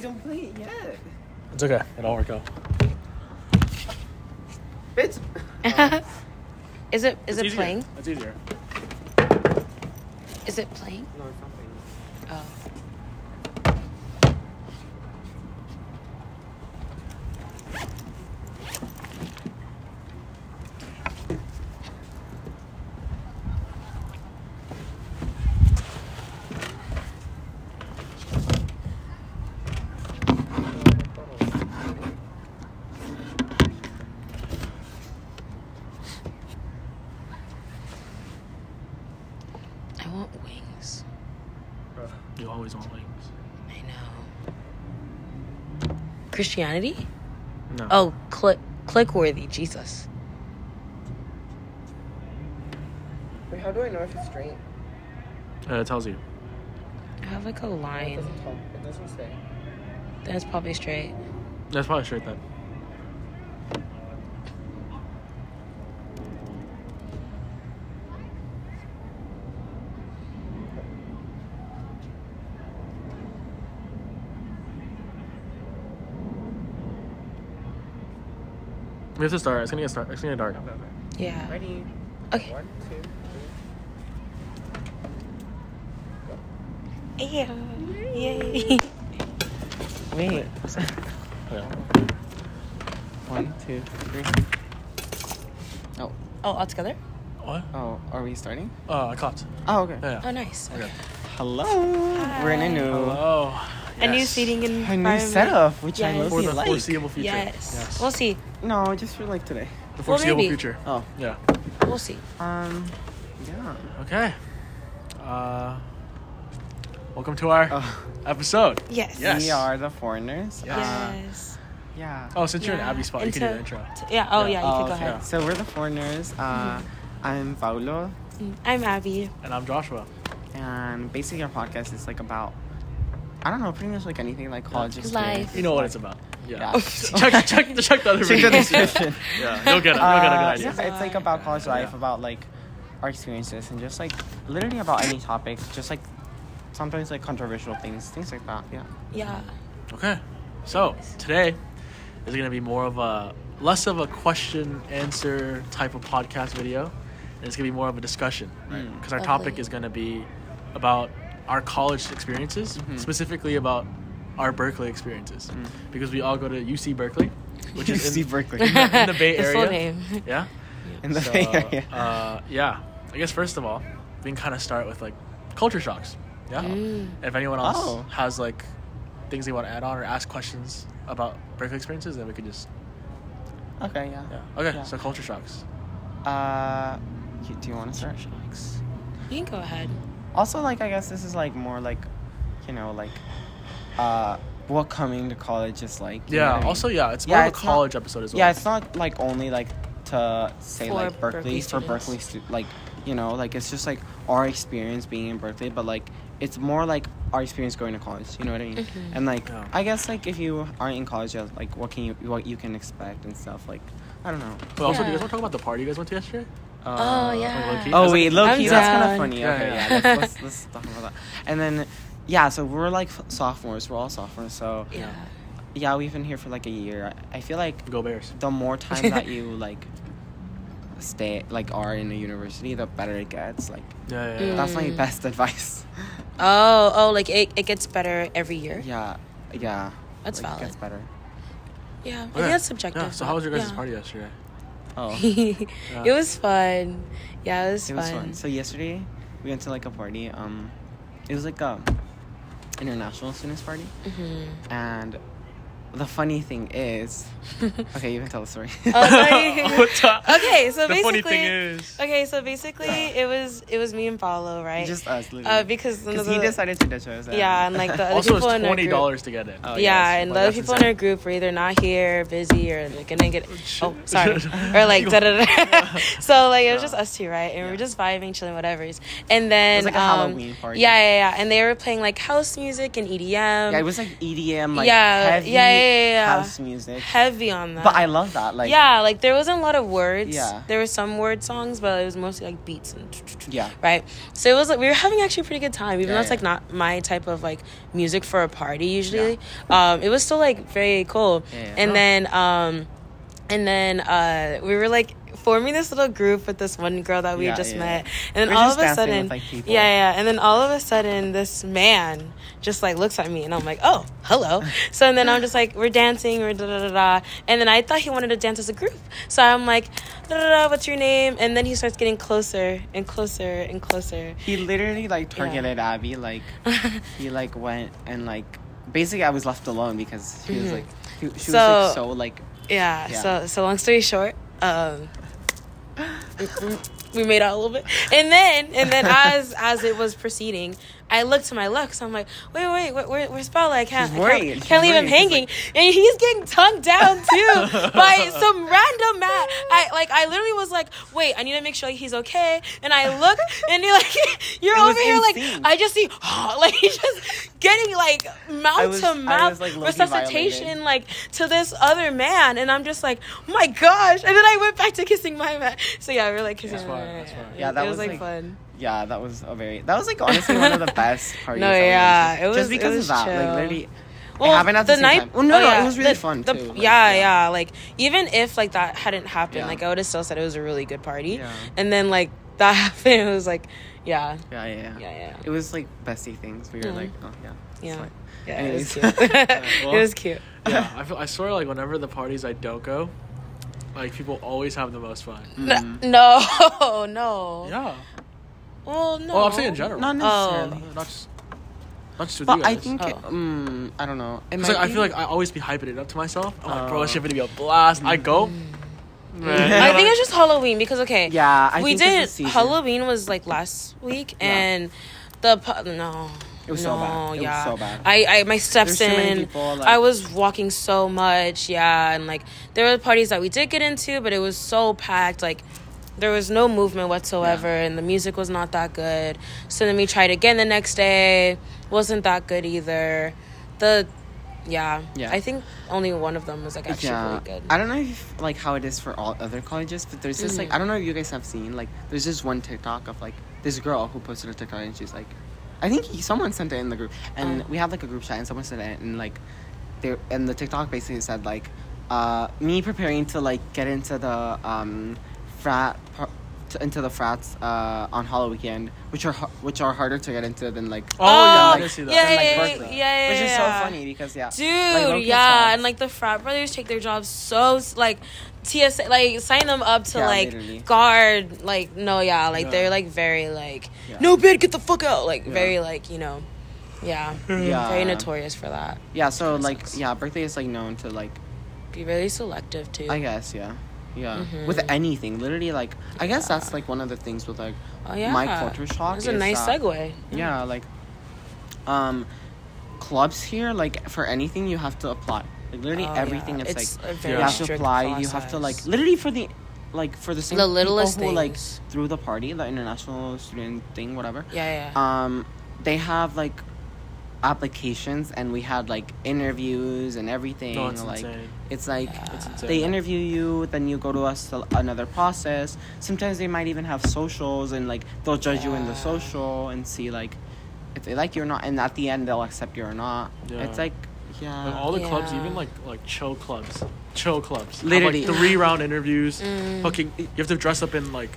Don't play it yet. It's okay. It'll work out. Bitch. is it is It's it easier. playing? It's easier. Is it playing? No, it's not playing. Oh. I want wings. You always want wings. I know. Christianity? No. Oh, click click worthy. Jesus. Wait, how do I know if it's straight? Uh, it tells you. I have like a line. It line. doesn't tell. It doesn't say. That's probably straight. That's probably straight then. We have to start. It's gonna get start. It's gonna get dark. Okay, okay. Yeah. Ready? Okay. One, two, three. Yeah. Yay. Wait. Yeah. One, two, three. Oh, Oh, all together? What? oh, are we starting? Uh, I caught. Oh, okay. Yeah. Oh, nice. Okay. Hello. We're in a new, Hello. A new Yes. seating a environment. new setup, which I Yes. For the like. foreseeable future. Yes. We'll see. No, just for like today. The Well, foreseeable maybe. future. Oh, Yeah. We'll see. um, yeah. Okay. Uh, welcome to our Oh, episode. Yes. Yes. We are the foreigners. Yes. Uh, Yes. yeah. Oh, since you're in Yeah. Abby's spot, you can do the intro. T- Yeah. Oh, Yeah. yeah. You Oh, can go okay. ahead. So we're the foreigners. Uh, I'm Paulo, Mm, I'm Abby. And I'm Joshua. and basically our podcast is like about, I don't know, pretty much like anything like college Life. experience. You know what it's about. Yeah. Yeah. check, check, check the other Check the description. Yeah, you'll get it. You'll get a Uh, good idea. yeah, it's like about college life, Yeah. about like our experiences, and just like literally about any topics, just like sometimes like controversial things, things like that. Yeah. Yeah. Okay. So today is going to be more of a less of a question answer type of podcast video, and it's going to be more of a discussion, right? Mm. Because our Lovely. topic is going to be about our college experiences, Mhm. specifically about our Berkeley experiences, Mm. because we all go to UC Berkeley, which is UC in, Berkeley. in the, in the Bay Area. full name. Yeah. In the So, Bay Area. Uh, yeah. I guess first of all, we can kind of start with like culture shocks. Yeah. Mm. And if anyone else Oh. has like things they want to add on or ask questions about Berkeley experiences, then we could just Okay. Yeah. yeah. Okay. Yeah. So culture shocks. Uh, do you want to start? Shocks. You can go ahead. Also, like I guess this is like more like, you know, like, uh, what coming to college is like. Yeah. I mean? Also, yeah, it's Yeah, more of a it's not- college episode as well. Yeah, it's not like only like to say For like Berkeley, Berkeley for. Berkeley stu- like you know like it's just like our experience being in Berkeley, but like it's more like our experience going to college. You know what I mean? Mhm. And like Yeah. I guess like if you aren't in college, yet, like what can you what you can expect and stuff. Like I don't know. But also, do you guys want to talk about the party you guys went to yesterday? Oh, Uh, yeah. low-key? Oh wait, like- low I'm key, that's kind of funny. Yeah, okay, yeah. yeah, let's, let's let's talk about that. And then yeah, so we're like sophomores. We're all sophomores. So Yeah. yeah, we've been here for like a year. I I feel like Go Bears. the more time that you like stay like are in a university the better it gets like Yeah, yeah, yeah. that's my Mm. best advice Oh, oh, like it, it gets better every year. yeah yeah That's like, valid. it gets better Yeah, I Okay. think that's subjective. Yeah. So how was your guys' yeah. party yesterday? Oh it was fun. Yeah, it was it fun. was fun so yesterday we went to like a party um it was like a international students party hmm and the funny thing is okay you can tell the story Oh, sorry. What's up? okay, so the basically, funny thing is, okay, so basically, it was it was me and Paulo, right? just us uh, literally because none because of he decided to ditch us Yeah, and like the other also people it's in our twenty group. dollars to get in. Oh, yeah, yes. and the other that's people in our group were either not here, busy, or like gonna get. Oh, sorry, or like da da da. So like it was just us two, right? And we Yeah. were just vibing, chilling, whatever's. And then it was like a um, Halloween party Yeah, yeah, yeah. And they were playing like house music and EDM. yeah it was like EDM like yeah, heavy, yeah, yeah, yeah. house music. heavy on that. But I love that. Like yeah, like there wasn't a lot of words. Yeah. There were some word songs, but it was mostly like beats and Yeah. right. So it was like we were having actually a pretty good time, even Yeah, though it's like not my type of like music for a party usually. Um, it was still like very cool. Yeah, yeah. And then um, and then uh, we were like forming this little group with this one girl that we Yeah, just yeah, met, yeah. and then We're all of a sudden, like, yeah, yeah, and then all of a sudden, this man just like looks at me, and I'm like, oh, hello. so and then I'm just like, we're dancing, we're da da da da, and then I thought he wanted to dance as a group, so I'm like, da da da, what's your name? And then he starts getting closer and closer and closer. He literally like targeted Abby. Like he like went and like basically I was left alone because she was Mhm. like she, she was So- like so like Yeah, Yeah. So so long story short, um, we- made out a little bit, and then and then as as it was proceeding, I look to my left, so I'm like, wait, wait, wait where, where's Bella? I can't, I can't, can't leave him worried. Hanging, and he's getting tongued down too by some random man. I like I literally was like, wait, I need to make sure he's okay, and I look, and you're like, you're It over here in like. I just see like he's just getting like mouth was- to mouth was, like, resuscitation violated. like to this other man and I'm just like, oh my gosh. And then I went back to kissing my man. So yeah, we are like kissing That's my that's fine. Yeah, that it was, like, like, fun. Yeah that was a very that was like honestly one of the best parties. No, yeah, went it was- just it because was of that. chill. Like literally, Well, it happened at the, same time. Oh no, oh, no, yeah, it was really the- fun the- too. Like, yeah, yeah, Like even if like that hadn't happened, Yeah. like I would have still said it was a really good party. Yeah. And then like that happened, it was like, yeah, yeah, yeah, yeah. yeah, yeah, It was like bestie things. We were like, oh yeah, yeah, fine. yeah. It was Anyways. cute. well- it was cute. yeah, I feel I swear like whenever the parties I don't go, like people always have the most fun. Mm. No, no. Yeah. Well, no. Well, I'm saying in general. Not Oh. necessarily. Not just, not just with But you I guys. think, it, Oh. um, I don't know. It 'Cause, might like, I feel like I always be hyping it up to myself. I'm like, bro, Oh. this shit gonna be a blast. I go. Mm. I think it's just Halloween because okay, Yeah, I we think did the. Halloween was like last week Yeah. and the pu- no. It was no, so bad. It was yeah. so bad. I, I my steps There's too many in. people, like- I was walking so much, yeah, and like there were parties that we did get into, but it was so packed. Like there was no movement whatsoever, and the music was not that good. So then we tried again the next day, wasn't that good either. The yeah, Yeah. I think only one of them was like actually yeah, really good. I don't know if like how it is for all other colleges, but there's this like Mhm. I don't know if you guys have seen like there's this one TikTok of like this girl who posted a TikTok and she's like, I think he, someone sent it in the group, and Oh. we have like a group chat and someone sent it and like, there and the TikTok basically said like, uh, me preparing to like get into the um, frat. Par- to, into the frats uh, on Halloween weekend, which are which are harder to get into than like Oh, yeah, I Oh, see that. yeah, like, yeah, Berkeley, yeah, yeah, which is yeah. so funny because yeah, Dude, like, yeah, sucks. and like the frat brothers take their jobs so like TSA, like sign them up to Yeah, like literally. guard, like no, yeah, like Yeah. they're like very like Yeah. no bid, get the fuck out, like Yeah. very like you know, yeah, Yeah. very notorious for that. yeah. So That like sucks. yeah, Berkeley is like known to like Be really selective too. I guess, yeah. Yeah. Mhm. With anything. Literally like I guess Yeah. that's like one of the things with like oh yeah, my culture shock. It's a nice that- segue. Yeah, like um clubs here, like for anything you have to apply. Like literally Oh, everything yeah. it's, It's like a very you have to strict apply, you have to like literally for the like for the same The littlest people who like things. through the party, the international student thing, whatever. Yeah, yeah. Um they have like applications and we had like interviews and everything. No, it's like insane. it's like Yeah. It's insane. they interview you then you go to us to another process sometimes they might even have socials and like they'll judge you in the social and see like if they like you or not and at the end they'll accept you or not Yeah. it's like yeah Like, all the clubs, even like like chill clubs, chill clubs. have, Literally. like, three round interviews. Mm. Fucking, you have to dress up in like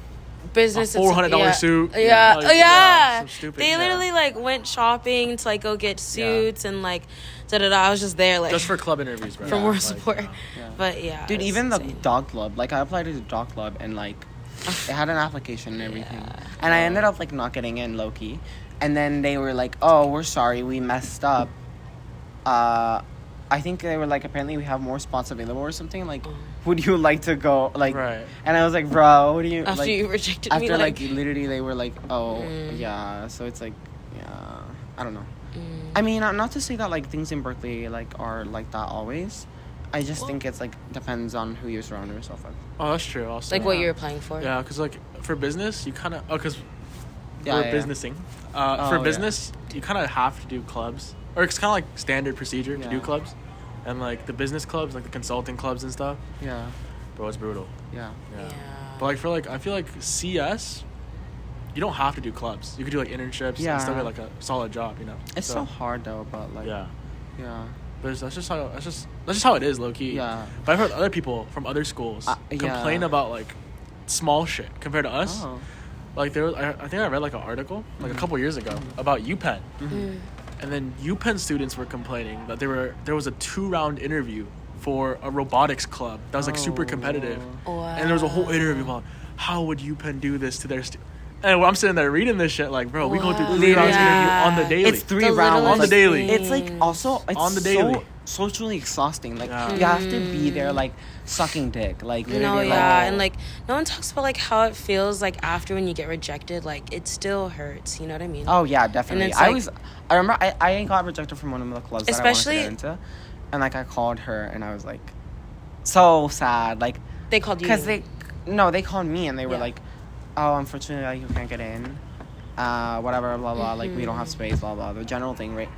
Business. a $400 yeah. suit. Yeah, Yeah, oh like, yeah. yeah, some stupid- they yeah. literally like went shopping to like go get suits and like da da da. I was just there like just for club interviews, bro. for Yeah, more Like, support. yeah. Yeah. But yeah, dude it's even the dog club like i applied to the dog club and like it had an application and everything Yeah. and i ended up like not getting in low-key and then they were like oh we're sorry we messed up uh I think they were like, apparently we have more spots available or something. Like, Mm. Would you like to go? Like, Right. and I was like, bro, what do you after like? you rejected after me, like, like, literally they were like, oh Mm. yeah. So it's like, yeah, I don't know. mm. I mean, uh, not to say that like things in Berkeley like are like that always. I just Well- think it's like depends on who you surround yourself with. Oh, that's true. Also, like what you're applying for. Yeah, because like for business, you kind of oh, because Yeah, we're yeah. businessing. Uh, Oh, for yeah. business, you kind of have to do clubs, or it's kind of like standard procedure to do clubs. And like the business clubs, like the consulting clubs and stuff. Yeah. Bro, it's brutal. Yeah. Yeah. Yeah. But like for like, I feel like CS, you don't have to do clubs. You could do like internships Yeah. and still get like a solid job. You know. It's so, hard though, but like. yeah. Yeah. But that's just how that's just that's just how it is, low key. Yeah. But I've heard other people from other schools Uh, yeah. complain about like small shit compared to us. Oh. Like there, was, I, I think I read like an article like a couple years ago about UPenn, Mm. And then UPenn students were complaining that there were there was a two round interview for a robotics club that was like super Oh. competitive, Wow. and there was a whole interview about how would UPenn do this to their students. And I'm sitting there reading this shit like, bro, we going through three rounds Yeah. interview on the daily. It's three The rounds On the littlest daily. It's like also it's On the so daily. socially exhausting. Like Yeah. you have to be mm. there, like sucking dick. Like No, literally, yeah, like, and like no one talks about like how it feels like after when you get rejected. Like it still hurts. You know what I mean? Oh yeah, definitely. it's I like- was. I remember I, I got rejected from one of the clubs Especially- that I wanted to get into, and like I called her and I was like, so sad. Like they called you because they, no, they called me and they were Yeah. like, oh, unfortunately, like you can't get in, uh, whatever, blah blah. Like we don't have Mhm. space, blah blah. The general thing, right?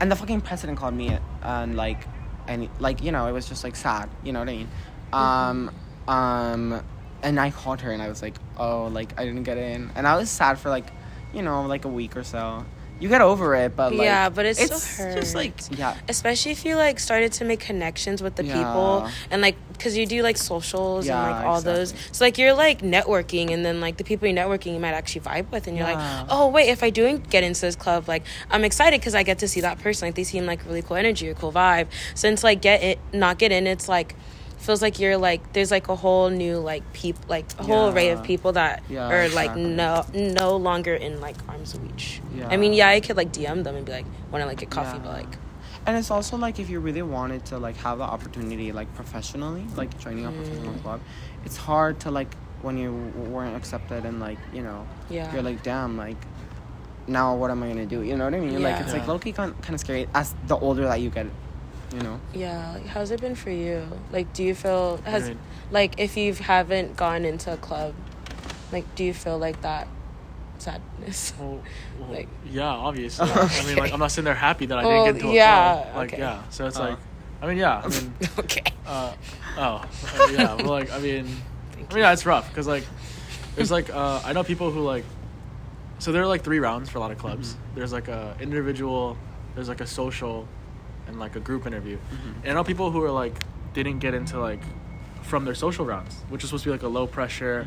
And the fucking president called me and like, and like you know, it was just like sad. You know what I mean? Um, um, and I called her and I was like, oh, like I didn't get in, and I was sad for like, you know, like a week or so. You get over it, but like, Yeah, but it still just like yeah, especially if you like started to make connections with the Yeah. people and like because you do like socials Yeah, and like all those. so like you're like networking and then like the people you're networking you might actually vibe with and you're Yeah. like oh wait if i do get into this club like i'm excited because i get to see that person. Like they seem like really cool energy or cool vibe. Since like get it not get in it's like feels like you're like there's like a whole new like peop like a whole array of people that Yeah, are like exactly. no no longer in like arms of reach Yeah. i mean yeah i could like dm them and be like want to like get coffee but like And it's also like if you really wanted to like have the opportunity like professionally, like joining a professional Mm. club, it's hard to like when you w- weren't accepted and like you know yeah you're like damn like now what am I gonna do? You know what I mean? Like Yeah. it's like Yeah. low key kind of scary as the older that you get, you know. Yeah, like how's it been for you? Like, do you feel has mean- like if you haven't gone into a club, like do you feel like that sadness? Well, well, Like- yeah, obviously. I mean, like, I'm not sitting there happy that I Well, didn't get into a yeah, club. Like, okay. yeah. So it's Oh. like, I mean, yeah. I mean, okay. uh, oh, uh, yeah. Well, like, I mean, I mean, yeah, it's rough because like, there's like, uh, I know people who like, so there are like three rounds for a lot of clubs. Mm-hmm. There's like a individual, there's like a social, like a group interview. Mm-hmm. And I know people who are like didn't get into like from their social rounds, which is supposed to be like a low pressure,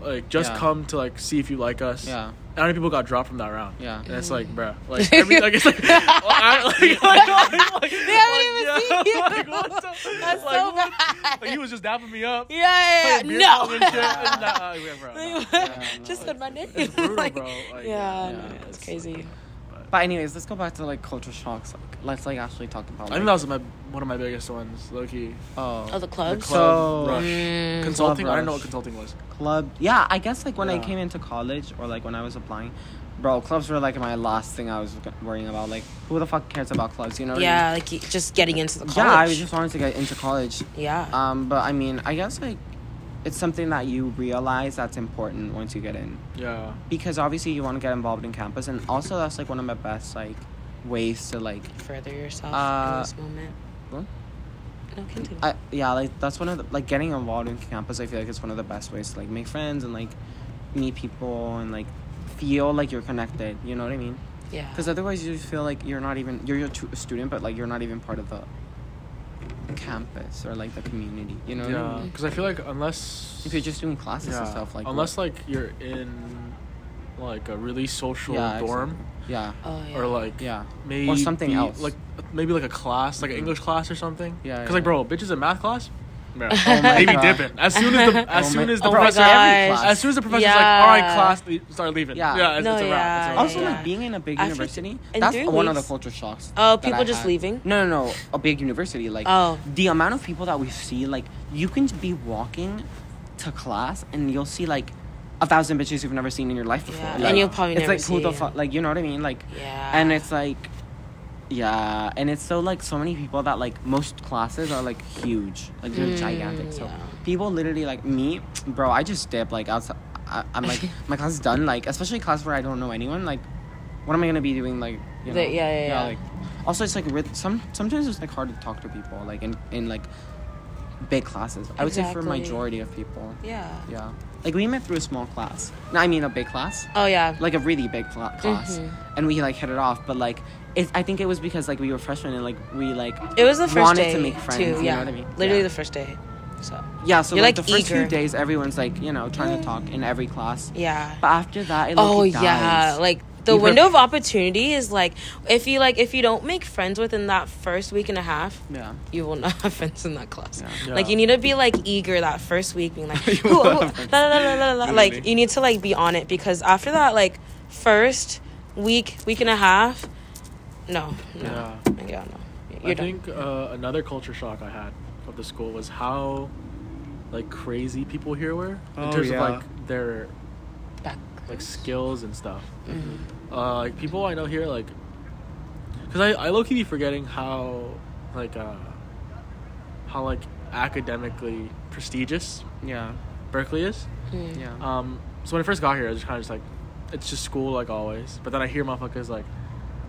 like just Mm-hmm. Yeah. come to like see if you like us. Yeah. And how many people got dropped from that round? Yeah. And it's like, bruh, like, every, like it's like, I, like, like, like, They haven't even like, seen you. Like, the, That's like, so bad. Like he was just dapping me up. Yeah, yeah, yeah. No. and shit, and uh, yeah, bro, no. Yeah, Just said my name. It's brutal, Like, bro. Like, yeah, yeah, no, it's- it's crazy. But anyways, let's go back to like culture shocks. Like, let's like actually talk about. I think that was my one of my biggest ones, low key. oh, Oh, the clubs. club So- rush. Mm. Consulting. I do not know what consulting was. club. Yeah, I guess like when I came into college or like when I was applying, bro, clubs were like my last thing I was worrying about. Like, who the fuck cares about clubs? You know? What yeah, I like just getting into the mean? college. Yeah, I just wanted to get into college. yeah. Um, but I mean, I guess like it's something that you realize that's important once you get in Yeah. because obviously you want to get involved in campus and also that's like one of my best like ways to like Further yourself Uh, in this moment. what? No, continue. I, yeah like that's one of the like getting involved in campus i feel like it's one of the best ways to like make friends and like meet people and like feel like you're connected you know what i mean yeah. because otherwise you feel like you're not even you're a student but like you're not even part of the campus or like the community you know what I Yeah. mean? Because I feel like unless if you're just doing classes and stuff like unless like you're in like a really social Yeah, dorm exactly. yeah oh yeah. or like yeah maybe or something else. like maybe like a class like an Mhm. English class or something. Yeah, Because yeah. like bro, bitches in math class. Bro, Oh my they be God. dipping as soon as the as Oh soon as the oh, professor every class. as soon as the professor's like, all right, class, le- start leaving. Yeah. yeah, it's, No, it's a wrap. yeah, It's a wrap. also yeah. like being in a big After- university in that's three one of the culture shocks Oh, that people just had. leaving? no no no a big university like Oh. the amount of people that we see like you can be walking to class and you'll see like a thousand bitches you've never seen in your life before Yeah, Like, and you'll probably it's never like who the fuck like you know what i mean like Yeah. and it's like yeah and it's so like so many people that like most classes are like huge like they're Mm, gigantic so yeah. people literally like me bro i just dip like outside I, i'm like my class is done like especially class where i don't know anyone like what am i gonna be doing like you know The- yeah, yeah, yeah. like Also, it's like with some sometimes it's like hard to talk to people like in in like big classes. I would say for majority of people. Yeah. Yeah. Like we met through a small class. No, I mean a big class. Oh yeah. Like a really big cla- class, Mhm. and we like hit it off. But like, it, I think it was because like we were freshmen and like we like It was the first wanted day to make friends. too. you yeah. know what I mean? Literally yeah. the first day. So yeah. So You're, like, like, the first few days, everyone's like you know trying to mm. talk in every class. yeah. But after that, it Oh low-key yeah, like the You per- window of opportunity is like if you like if you don't make friends within that first week and a half, yeah. you will not have friends in that class. Yeah. Like you need to be like eager that first week, being like, You la, la, la, la, like you need to like be on it because after that like first week week and a half, no, no, Yeah. yeah, no, I you're done. think uh, another culture shock I had of the school was how like crazy people here were in Oh, terms yeah. of like their Back. like skills and stuff. Mhm. Uh, like people I know here, like, because I I low key be forgetting how like uh how like academically prestigious Yeah. Berkeley is. Mm. Yeah. Um, so when I first got here, I was just kind of just like, it's just school like always. But then I hear motherfuckers like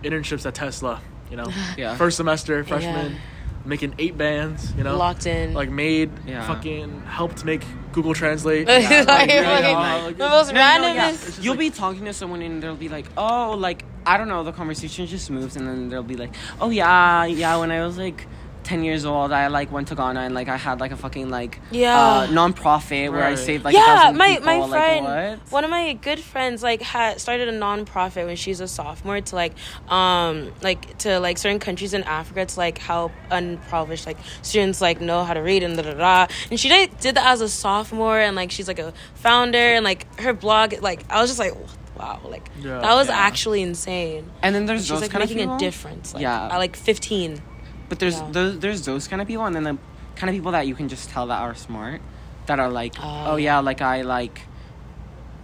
internships at Tesla, you know, Yeah. first semester freshman, Yeah. making eight bands, you know, Locked in. like made Yeah. fucking helped make Google Translate. Yeah, like, fucking- really, like- the most No, no, random yeah. is- You'll like- be talking to someone and they'll be like, oh, like I don't know. The conversation just moves, and then they'll be like, oh yeah, yeah. When I was like ten years old, I like went to Ghana and like I had like a fucking like Yeah. uh, non-profit where I saved like yeah, my people. my like, friend, what? one of my good friends, like had started a non-profit when she's a sophomore to like, um, like to like certain countries in Africa to like help unprivileged like students like know how to read and da da da. And she did, did that as a sophomore, and like she's like a founder, and like her blog, like I was just like, wow, like Yeah. that was Yeah. actually insane. And then there's She's like kind making of people. a difference. Like, Yeah. at like fifteen. But there's Yeah. those, there's those kind of people, and then the kind of people that you can just tell that are smart, that are like, Oh, oh, yeah. yeah, like I like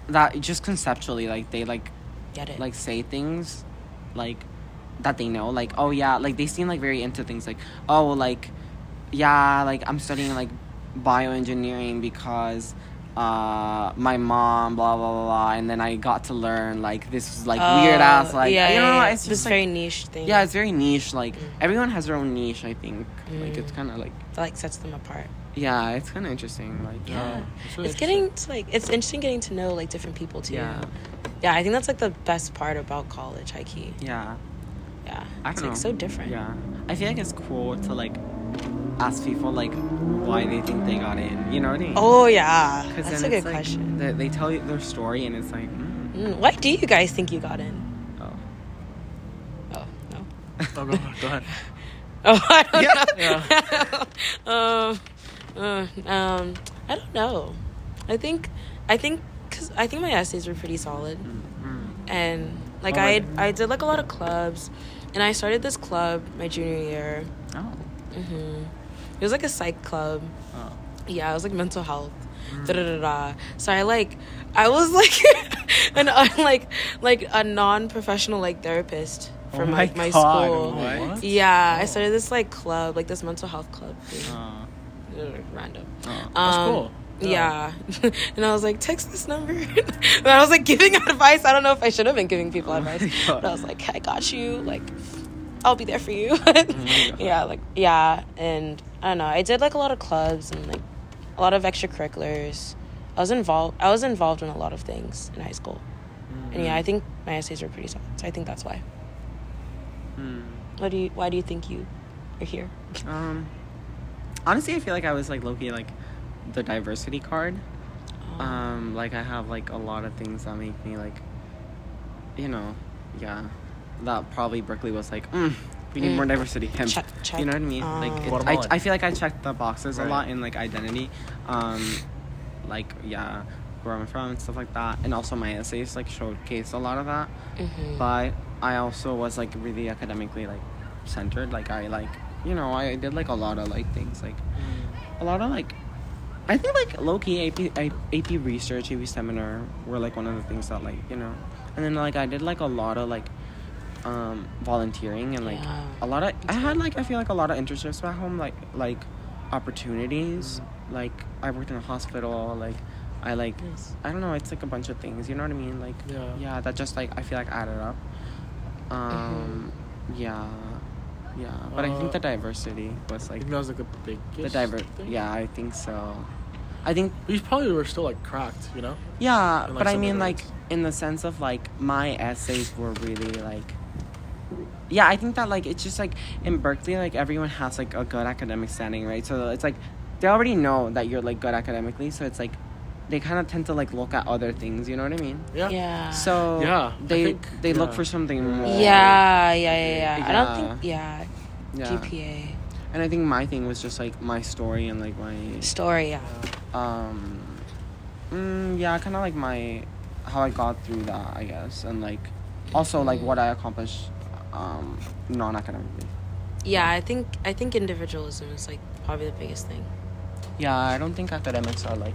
that just conceptually, like they like Get it? like say things like that they know like oh yeah like they seem like very into things like oh like yeah like i'm studying like bioengineering because uh my mom blah blah blah, blah and then i got to learn like this was like weird ass like yeah, you know yeah. it's this just like, very niche thing. yeah it's very niche like Mm. everyone has their own niche i think like Mm. it's kind of like that like sets them apart. yeah it's kind of interesting like Yeah. Yeah, it's really it's getting to like it's interesting getting to know like different people too. yeah Yeah, I think that's like the best part about college, high key. yeah Yeah. I it's like know. so different. Yeah, I feel like it's cool to like ask people like why they think they got in. You know what I mean? Oh yeah. 'Cause That's a then good like, question. They, they tell you their story and it's like, mm, Mm, why do you guys think you got in? oh, Oh no. Oh, go, go ahead. Oh, I don't Yeah. know. um, uh, um, I don't know. I think, I think, cause I think my essays were pretty solid, mm, and like Oh, I, really? I did like a lot of clubs, and I started this club my junior year. oh, hmm It was like a psych club. oh. Yeah, it was like mental health. Mm. Da da da da. So I like, I was like, an uh, like like a non-professional like therapist from Oh my my my, God, school. what? Yeah, I Oh. started this like club, like this mental health club. Oh, Uh, Random. oh. That's Um, cool. Yeah. and I was like, text this number. and I was like giving advice. I don't know if I should have been giving people Oh advice. But I was like, I got you. Like, I'll be there for you. God. yeah, like, yeah. And I don't know. I did like a lot of clubs and like a lot of extracurriculars. I was involved. I was involved in a lot of things in high school. Mm. And yeah, I think my essays were pretty solid. So I think that's why. Hmm. What do you? Why do you think you are here? Um, honestly, I feel like I was like low-key, like the diversity card. Um, like I have like a lot of things that make me like, you know, yeah, that probably Berkeley was like, mm, we need Mm. more diversity. Him, Check, check. you know what I mean? like, Um, it, I, I feel like I checked the boxes a lot in like identity, um, like yeah, where I'm from and stuff like that, and also my essays like showcase a lot of that. Mhm. But I also was like really academically like centered. Like I like, you know, I did like a lot of like things like a lot of like I think like low key AP, AP research, AP seminar were like one of the things that like you know, and then like I did like a lot of like um volunteering and like Yeah. a lot of I had like I feel like a lot of internships back home like like opportunities like I worked in a hospital like I like Nice. I don't know it's like a bunch of things you know what I mean like Yeah. yeah that just like I feel like added up um yeah Yeah, but I think Uh, the diversity was I like think that was like the biggest. the diver. thing. Yeah, I think so. I think We probably were still like cracked, you know. yeah, And, like, but I mean like in the sense of like my essays were really like. Yeah, I think that like it's just like in Berkeley, like everyone has like a good academic standing, right? So it's like they already know that you're like good academically, so it's like they kind of tend to like look at other things. You know what I mean? Yeah. Yeah. So Yeah, they think- they look for something more. Yeah, yeah, yeah, yeah. I don't think yeah. Yeah. GPA And I think my thing was just like my story and like my story. Yeah. um mm, yeah kind of like my how i got through that i guess and like also like what i accomplished um non-academically Yeah, I think I think individualism is like probably the biggest thing. yeah i don't think academics are like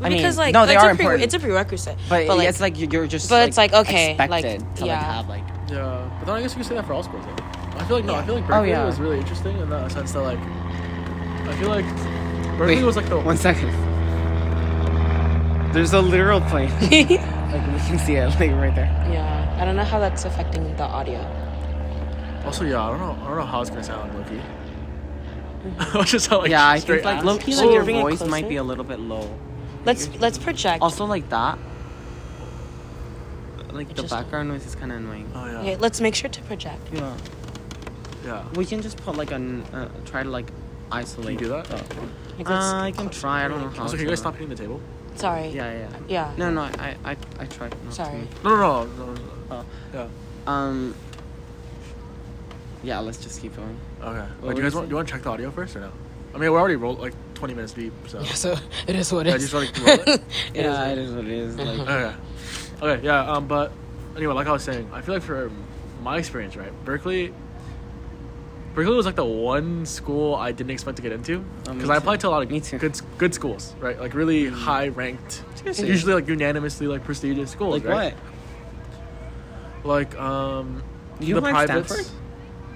I mean, because like no, they are a pre- important. it's a prerequisite. but, like, it's like you're just but it's like, okay, like, expected to like yeah. have like Yeah, but then I guess you could say that for all schools. Though. I feel like no, I feel like Oh, Berkeley yeah. was really interesting in the sense that like, I feel like Berkeley Wait, was like the one second there's a literal plane like we can see it like right there yeah, I don't know how that's affecting the audio. Also, yeah, I don't know, I don't know how it's gonna sound, low-key. It's just sound like yeah i think like ass. low-key So like you're your bringing it voice might closer? be a little bit low Let's let's project. also like that like the just- background noise is kind of annoying Oh yeah, okay, let's make sure to project. yeah yeah. We can just put like an uh, try to like isolate. Can you do that? the- Like, Uh, let's- I can try. I don't know how. Also, can you to- guys stop hitting the table? Sorry. Yeah, yeah. Yeah. No, no. I, I, I tried. Not Sorry. No, no, no, no, no. Oh. Yeah. Um. Yeah, let's just keep going. Okay. What Wait, do you you guys want? Do you want to check the audio first or no? I mean, we're already rolled like 20 minutes deep, so. Yeah, so it is what Yeah, it just is. wanna roll it? yeah, it is what it is. Like, Okay. Okay, yeah, um, but anyway, like I was saying, I feel like for my experience, right, Berkeley, Berkeley was like the one school I didn't expect to get into Oh, me because I too. applied to a lot of Me too. good good schools, right? Like really high ranked, usually like unanimously like prestigious schools, like right? what? Like um, You the applied privates. Stanford?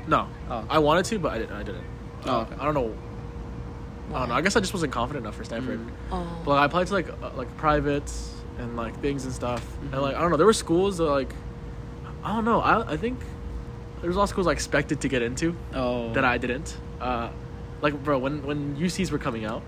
No, Oh. I wanted to, but I didn't. I didn't. Oh, Uh, okay. I don't know. I don't know. I guess I just wasn't confident enough for Stanford. Mm. Oh. But like, I applied to like uh, like privates and like things and stuff, Mm-hmm. and like I don't know, there were schools that like I don't know. I I think there was a lot of schools I expected to get into Oh. that I didn't. Uh, like bro, when when UCs were coming out,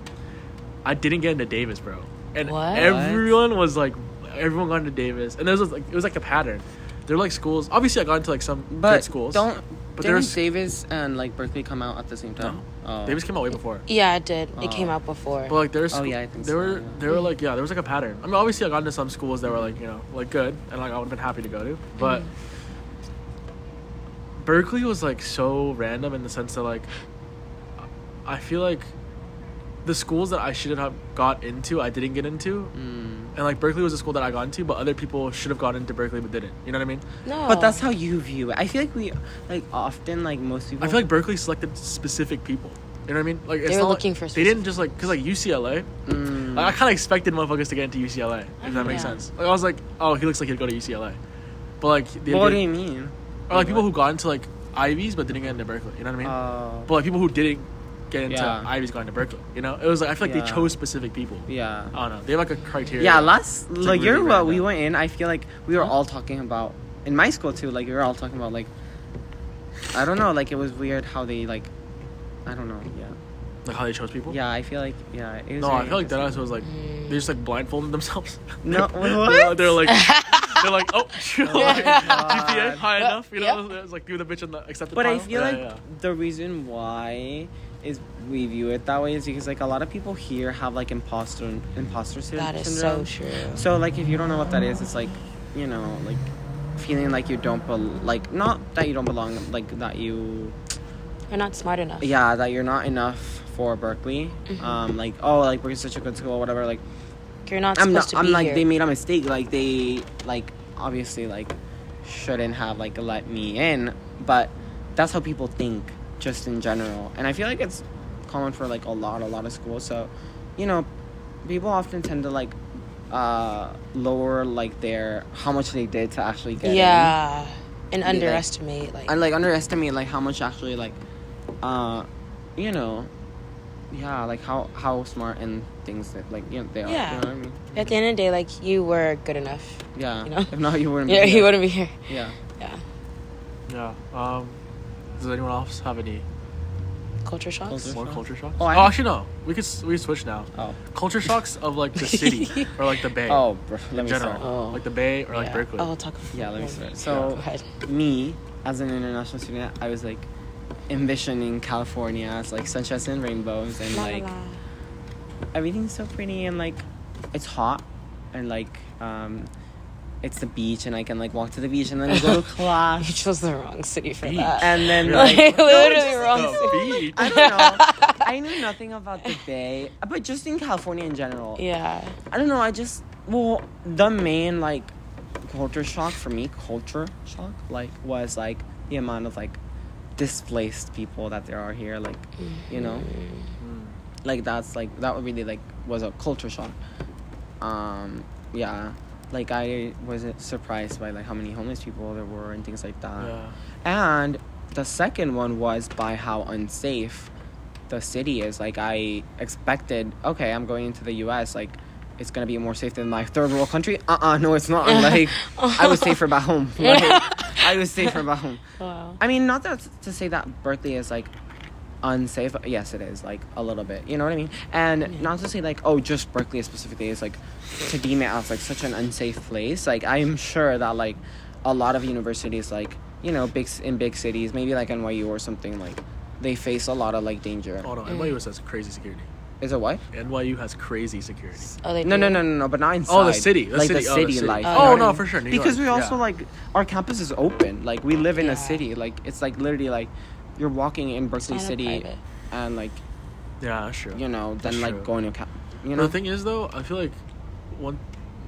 I didn't get into Davis, bro, and What? everyone was like, everyone got into Davis, and there was like it was like a pattern. They're like schools. Obviously, I got into like some But good schools. don't. But didn't there's Davis and like Berkeley come out at the same time? No. Oh. Davis came out way before. Yeah, it did. It Oh. came out before. But like there's Oh, yeah, I think there so, were yeah. there were like yeah there was like a pattern. I mean obviously I got into some schools that were like you know like good and like I would have been happy to go to, but Berkeley was like so random in the sense that like I feel like the schools that I should have got into I didn't get into, Mm. and like Berkeley was a school that I got into, but other people should have got into Berkeley but didn't. You know what I mean? no. But that's how you view it. I feel like we like often like most people. I feel like Berkeley selected specific people. You know what I mean? Like it's They were not looking like, for They didn't just like because like UCLA. Mm. Like, I kind of expected motherfuckers to get into UCLA, if that makes Yeah. sense. Like I was like, oh, he looks like he'd go to UCLA, but like, the, what the- do you mean? or like people who got into like Ivies but didn't get into Berkeley. You know what I mean? Uh, but like people who didn't get into Yeah. Ivies got into Berkeley. You know, it was like I feel like Yeah. they chose specific people. yeah. I don't know. They have like a criteria. Yeah, last like, like year really what we went in, I feel like we were all talking about in my school too. Like we were all talking about like I don't know, like it was weird how they like I don't know. Yeah, like how they chose people. yeah. I feel like yeah. It was No, I feel like that interesting. was like Mm. they just like blindfolded themselves. No, they're, they're like they're like oh, like, GPA high enough. You know, it's like do the bitch on the accepted. But I feel Yeah, like yeah. the reason why is we view it that way is because like a lot of people here have like imposter imposter sy- that is so true. So like if you don't know what that is, it's like you know like feeling like you don't bel like not that you don't belong, like that you You're not smart enough. yeah that you're not enough for Berkeley. Mhm. Um like oh like Berkeley's such a good school whatever like You're not I'm not I'm like here. they made a mistake like they like obviously like shouldn't have like let me in but that's how people think just in general and I feel like it's common for like a lot a lot of schools so you know people often tend to like uh lower like their how much they did to actually get in. yeah, and like- underestimate like. and like underestimate like how much actually like uh you know yeah like how how smart and things that like you know they are Yeah. you know what I mean At the end of the day, like you were good enough. yeah You know? if not you wouldn't Yeah, be he here. wouldn't be here. yeah Yeah. Yeah. Um, Does anyone else have any Culture shocks. Culture more shock? culture shocks? Oh, Oh, actually no. We could s- we could switch now. Oh. Culture shocks of like the city or like the bay. Oh, bro, let in me general, start. Oh. like the bay or like yeah. Berkeley. Oh, talk. Yeah, let me start. So, ahead. me, as an international student, I was like envisioning California as like sunshines and rainbows and La, la, like la. everything's so pretty and like it's hot and like um it's the beach and I can like walk to the beach and then go to class. You chose the wrong city for Beach. that. And then Yeah. like Like, no, literally just- wrong The beach. I don't know. I knew nothing about the bay, but just in California in general. yeah. I don't know. I just well, the main like culture shock for me, culture shock, like was like the amount of like displaced people that there are here. Like, you know, Mm. like that's like that really like was a culture shock. Um, yeah, like I was surprised by like how many homeless people there were and things like that. Yeah. And the second one was by how unsafe the city is. Like I expected, okay, I'm going into the US, like it's gonna be more safe than my third world country. Uh uh no it's not. Like I was safer back home. Like, I was safer back home. Wow. I mean not that to say that Berkeley is like unsafe. Yes it is, like a little bit. You know what I mean? And not to say like, oh just Berkeley specifically is like to deem it as like such an unsafe place. Like I'm sure that like a lot of universities like you know big in big cities maybe like NYU or something like they face a lot of like danger. Oh no, NYU has crazy security. Is it what? NYU has crazy security. Oh, they No, do? no, no, no, no, but not inside. Oh, the city, the like city, the oh, the city city. life. Oh, you know no, I mean? for sure, New because York, we also yeah. like our campus is open. Like we live in Yeah. a city. Like it's like literally like you're walking in Berkeley not a City, private. and like Yeah, that's true. you know, then That's like true. going to cap. You But know, the thing is though, I feel like one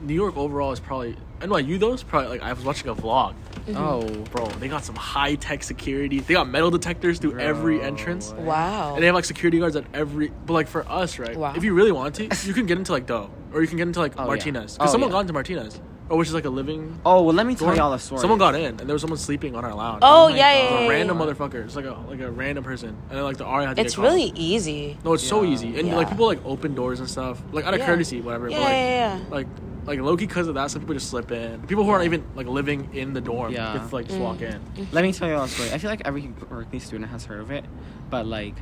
New York overall is probably NYU though is probably like I was watching a vlog. Mm-hmm. oh, Bro, they got some high tech security. They got metal detectors through every entrance. what? Wow. And they have like security guards at every. But like for us, right? Wow. If you really want to, you can get into like Doe, or you can get into like Oh. Martinez. Because Oh, someone yeah. got into Martinez, or which is like a living. oh. Well, let me tell dorm. y'all a story. Someone got in, and there was someone sleeping on our lounge. Oh, my yeah, yeah, yeah, a yeah, random yeah. motherfucker. It's like a like a random person, and then like the RA had to It's get called. really easy. No, it's so easy, and Yeah. like people like open doors and stuff, like out of Yeah. courtesy, whatever. Yeah, but like, yeah, yeah. like like low key because of that, some people just slip in. People who aren't even like living in the dorm, Yeah. get to like Mm. just walk in. Let me tell you all a story. I feel like every Berkeley student has heard of it, but like,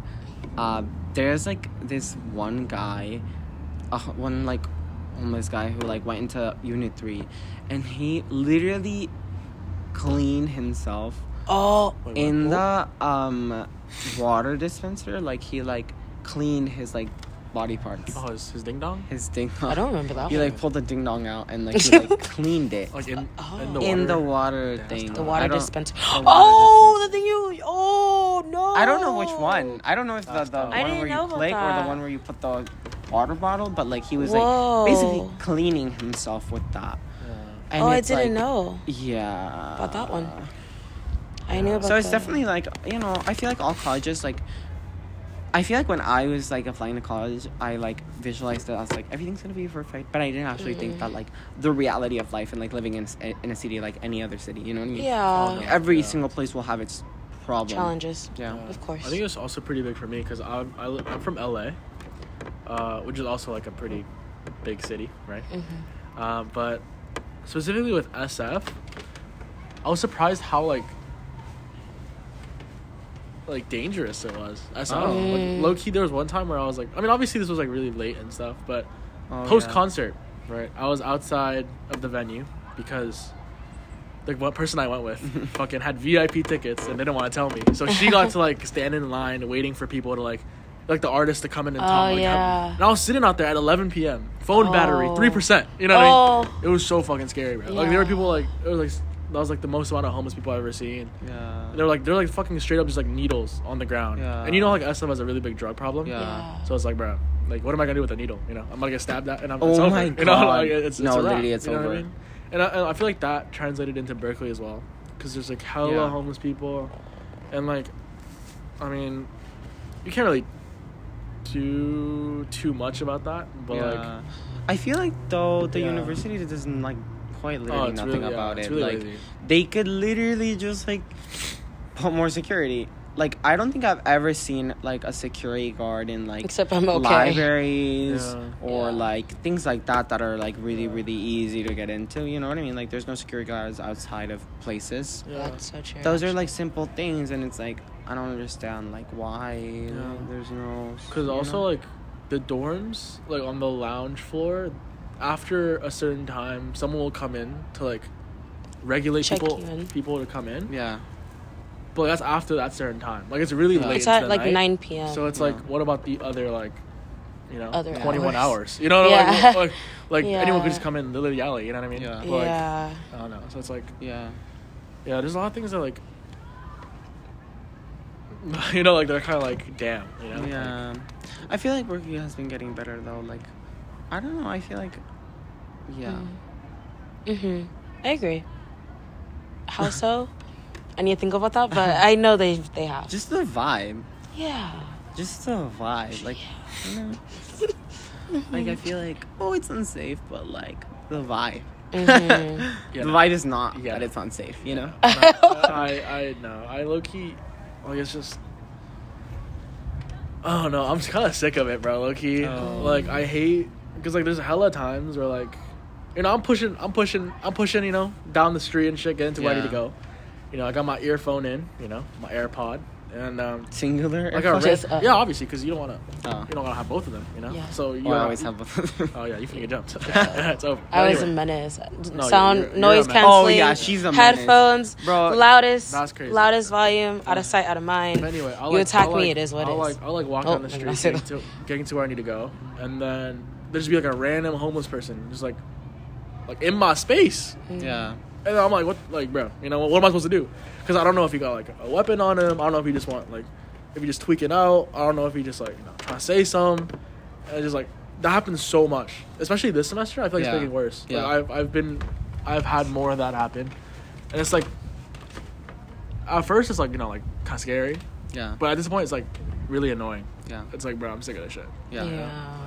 uh, there's like this one guy, uh, one like homeless guy who like went into Unit Three, and he literally cleaned himself all Wait, in the um water dispenser. Like he like cleaned his like body parts, Oh, his, his ding dong, his ding. Dong. I don't remember that He one. like pulled the ding dong out and like he like cleaned it like in Oh. in the in the water. water thing. the water dispenser. the water Oh, the thing you. Oh no. I don't know which one. I don't know if the, the. I one where you about click or the one where you put the water bottle, but like he was Whoa. like basically cleaning himself with that. Yeah. And oh, I didn't like- know Yeah. about that one. I knew about. So it's the- definitely like you know I feel like all colleges like. I feel like when I was like applying to college, I like visualized it as like everything's gonna be perfect, but I didn't actually think that mm-hmm. like the reality of life and like living in in a city like any other city. You know what I mean? Yeah. Oh. Every Yeah. single place will have its problem. Challenges. Yeah. Of course. I think it was also pretty big for me because I'm I, li- I'm from LA, uh, which is also like a pretty big city, right? Mm-hmm. Um, but specifically with SF, I was surprised how like like dangerous it was. SF, Oh. like, low key, there was one time where I was like, I mean, obviously this was like really late and stuff, but Oh, post yeah. concert, right? I was outside of the venue because like what person I went with fucking had VIP tickets and they didn't want to tell me. So she got to like stand in line waiting for people to like like the artist to come in and Oh, talk. Like, yeah. have- and I was sitting out there at 11 p.m. Phone battery Oh. three percent. You know what I Oh. mean? It was so fucking scary, bro. Like there were people like it was like that was like the most amount of homeless people I've ever seen. Yeah. They're like they're like fucking straight up just like needles on the ground. Yeah. And you know like SF has a really big drug problem. Yeah. Yeah. So it's like, bro, like, what am I gonna do with a needle? You know, I'm gonna get stabbed at, and I'm Oh it's over. my You know, God. like, it's, it's No, a wrap, literally, it's you know What I over. mean? And I, and I feel like that translated into Berkeley as well, because there's like hella Yeah. homeless people, and like, I mean, you can't really do too much about that, but like. I feel like though the Yeah. university doesn't like quite oh, literally it's nothing really, yeah, about it's it. really like lazy. they could literally just like put more security. Like I don't think I've ever seen like a security guard in like Except I'm okay. libraries Yeah. or Yeah. like things like that that are like really really easy to get into. You know what I mean? Like there's no security guards outside of places. Yeah. That's so true. Those are like simple things, and it's like I don't understand like why like, there's no. Because also know? like the dorms, like on the lounge floor, after a certain time, someone will come in to like regulate Check people in. people to come in. Yeah. But that's after that certain time. Like it's really Yeah. late. It's at the like night. 9 p.m. So it's Yeah. like, what about the other like, you know, Other twenty one hours. hours? You know, Yeah. like, like, like anyone could just come in literally alley. You know what I mean? Yeah. But, like, yeah. I don't know. So it's like, Yeah. yeah, there's a lot of things that like, you know, like they're kind of like, damn, you know. Yeah. I feel like Berkeley has been getting better though. Like, I don't know. I feel like, yeah. Mm-hmm. I agree. How so? I need to think about that, but I know they they have. Just the vibe. yeah. Just the vibe. Like, you know. like I feel like oh it's unsafe, but like the vibe. Mhm. Yeah. The vibe is not Yeah. that it's unsafe. You know. I I know. I low key, like it's just. Oh no, I'm kind of sick of it, bro. Low key, Oh. like I hate because like there's a hella times where like, you know, I'm pushing, I'm pushing, I'm pushing, you know, down the street and shit, getting to where I need to go. You know, I got my earphone in, you know, my AirPod, and um, Singular. like I read, Just, uh, yeah, obviously, because you don't want to, Oh. you don't want to have both of them, you know. Yeah. So you I gotta- always have both of them. Oh yeah, you finna get jumped. it's over. I But was a menace. you're- Sound you're- you're noise a menace. canceling. Oh, yeah, she's a menace. Headphones, Bro, loudest, that's crazy. loudest volume, out of sight, out of mind. But anyway, I'll you like, attack I'll, me, like- it is what it I'll is. like I'll like walk Oh, down the street, did not say getting to, getting to where I need to go, and then there's just be like a random homeless person just like like in my space, yeah. And I'm like, what, like, bro, you know, what, what am I supposed to do? Because I don't know if he got like a weapon on him. I don't know if he just want like if he just tweaking out. I don't know if he just like you know trying to say some, and just like that happens so much, especially this semester. I feel like Yeah. it's making worse. Yeah. Like, I've I've been I've had more of that happen, and it's like at first it's like you know like kind of scary. Yeah. But at this point, it's like really annoying. yeah. It's like, bro, I'm sick of this shit. Yeah. yeah.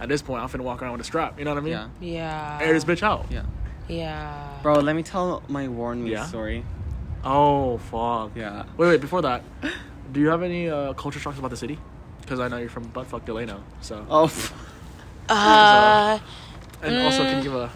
At this point, I'm finna walk around with a strap. You know what I mean? Yeah. Yeah. Air this bitch out. Yeah. Yeah. Bro, let me tell my WarnMe Yeah? story. Oh fuck. Yeah. Wait, wait. Before that, do you have any uh, culture shocks about the city? Because I know you're from buttfuck Delano. So. Oh. Uh, and also, can mm. you give a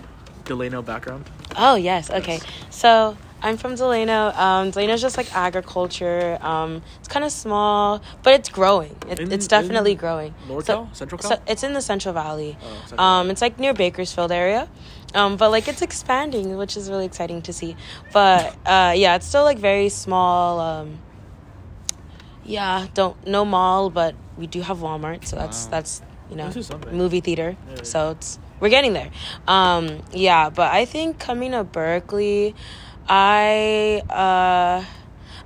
Delano background? oh, yes. Okay. Yes. So I'm from Delano. Um, Delano's just like agriculture. Um, it's kind of small, but it's growing. It, In- it's definitely in growing. NorCal? So- Central Cal? So it's in the Central Valley. Oh, Central Um, Valley. it's like near Bakersfield area. Um, but like it's expanding, which is really exciting to see. But uh, yeah, it's still like very small. Um, yeah, don't no mall, but we do have Walmart, so that's Wow. that's you know This is something. movie theater. Yeah, yeah. So it's we're getting there. Um, yeah, but I think coming to Berkeley, I uh,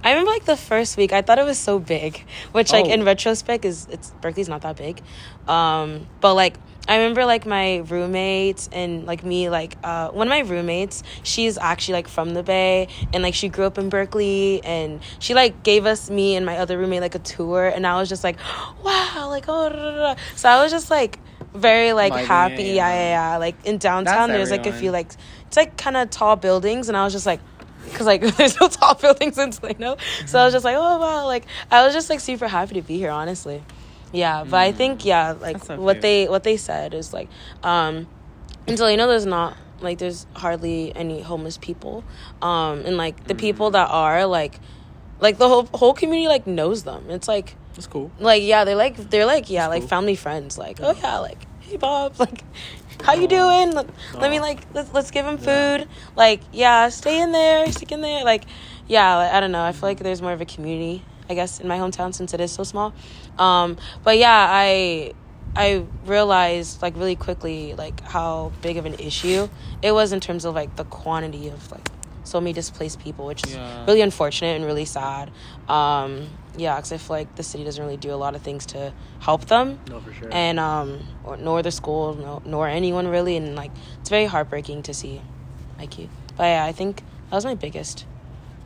I remember like the first week I thought it was so big, which like Oh. in retrospect is it's Berkeley's not that big, um, but like. I remember like my roommates and like me like uh one of my roommates she's actually like from the bay and like she grew up in Berkeley and she like gave us me and my other roommate like a tour and I was just like wow like oh da, da, da. so I was just like very like happy yeah. yeah. yeah yeah like in downtown That's there's like a few like it's like kind of tall buildings and I was just like because like there's no tall buildings in Delano so I was just like oh wow. Like I was just like super happy to be here honestly. Yeah but I think yeah like so what they what they said is like um in Delano there's not like there's hardly any homeless people. Um and like the people that are like like the whole whole community like knows them. It's like That's cool. like yeah they're like they're like yeah That's like cool. family friends. Like oh yeah like hey bob. Like how you doing? Let, let me like let's, let's give him food. Like yeah stay in there stick in there. Like yeah like, i don't know. I feel like there's more of a community i guess in my hometown since it is so small. Um but yeah i i realized like really quickly like how big of an issue it was in terms of like the quantity of like so many displaced people which is Yeah. really unfortunate and really sad um yeah because i feel like the city doesn't really do a lot of things to help them No, for sure. and um or nor the school no, nor anyone really and like it's very heartbreaking to see like you but yeah i think that was my biggest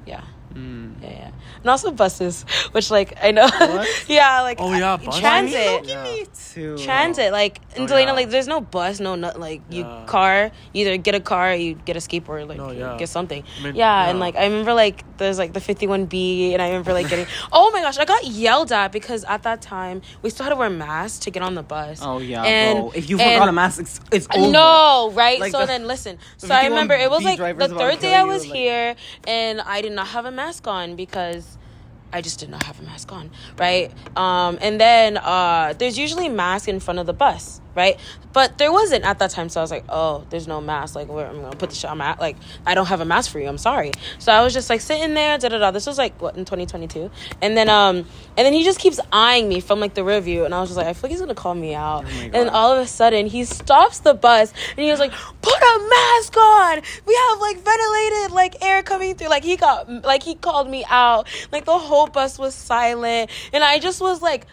yeah Mm. yeah yeah and also buses which like i know What? yeah like Oh, yeah, buses? transit Yeah. Me too. transit like in Oh, Delano yeah. like there's no bus no not like you Yeah. car you either get a car or you get a skateboard like No, you get something I mean, yeah, and like I remember like there's like the 51B and I remember like getting oh my gosh I got yelled at because at that time we still had to wear masks to get on the bus Oh yeah, And- bro. If you and- forgot a mask, it's, it's over. no, right? Like so the- then listen. the So I remember it was like the third day kill I you, was like- here and I did not have a mask on because I just did not have a mask on, right? Um, and then uh, there's usually mask in front of the bus, right? But there wasn't at that time, so I was like, oh, there's no mask. Like, where I'm gonna put the shit on my like, I don't have a mask for you. I'm sorry. So I was just like sitting there, da da da. This was like what in 2022, and then um, and then he just keeps eyeing me from like the review, and I was just like, I feel like he's gonna call me out. Oh and all of a sudden, he stops the bus, and he was like, put a mask on. We have like ventilated like air coming through. Like he got like he called me out. Like the whole bus was silent, and I just was like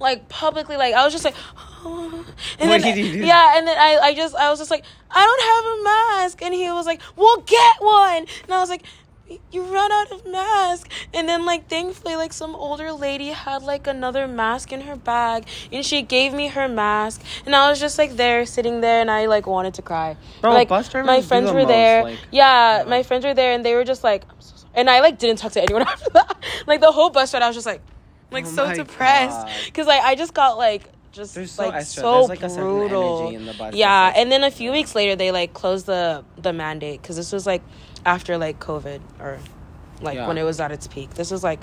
like publicly like I was just like and What then, did do? yeah and then I, I just I was just like I don't have a mask. And he was like we'll get one. And I was like you run out of mask. And then like thankfully like some older lady had like another mask in her bag and she gave me her mask. And I was just like there sitting there and I like wanted to cry. Bro, like my friends the were most, there. like- yeah. my friends were there and they were just like I'm so sorry. and I like didn't talk to anyone after that. Like the whole bus ride I was just like like Oh so depressed because like I just got like just There's so like extra- so there's, like, brutal. energy in the bus yeah, and then a few weeks later they like closed the the mandate because this was like after like COVID or like Yeah. when it was at its peak. This was like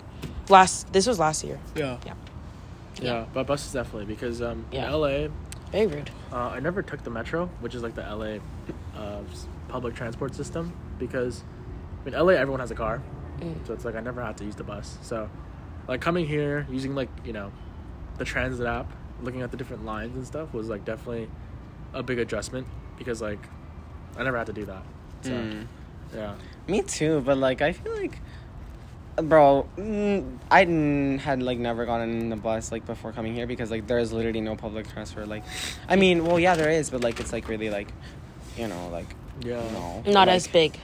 last. This was last year. Yeah. Yeah. Yeah, but buses definitely because um, Yeah. in LA, Very rude. uh, I never took the metro, which is like the LA uh, public transport system because in LA everyone has a car, Mm. so it's like I never had to use the bus. So, like coming here using like you know, the transit app, looking at the different lines and stuff was like definitely a big adjustment because like I never had to do that. So Mm. yeah, Me too, but like I feel like, bro, i had like never gotten in the bus like before coming here because like there is literally no public transfer. Like, I mean, well, yeah, there is, but like it's like really like, you know, like yeah. no, Not like, as big.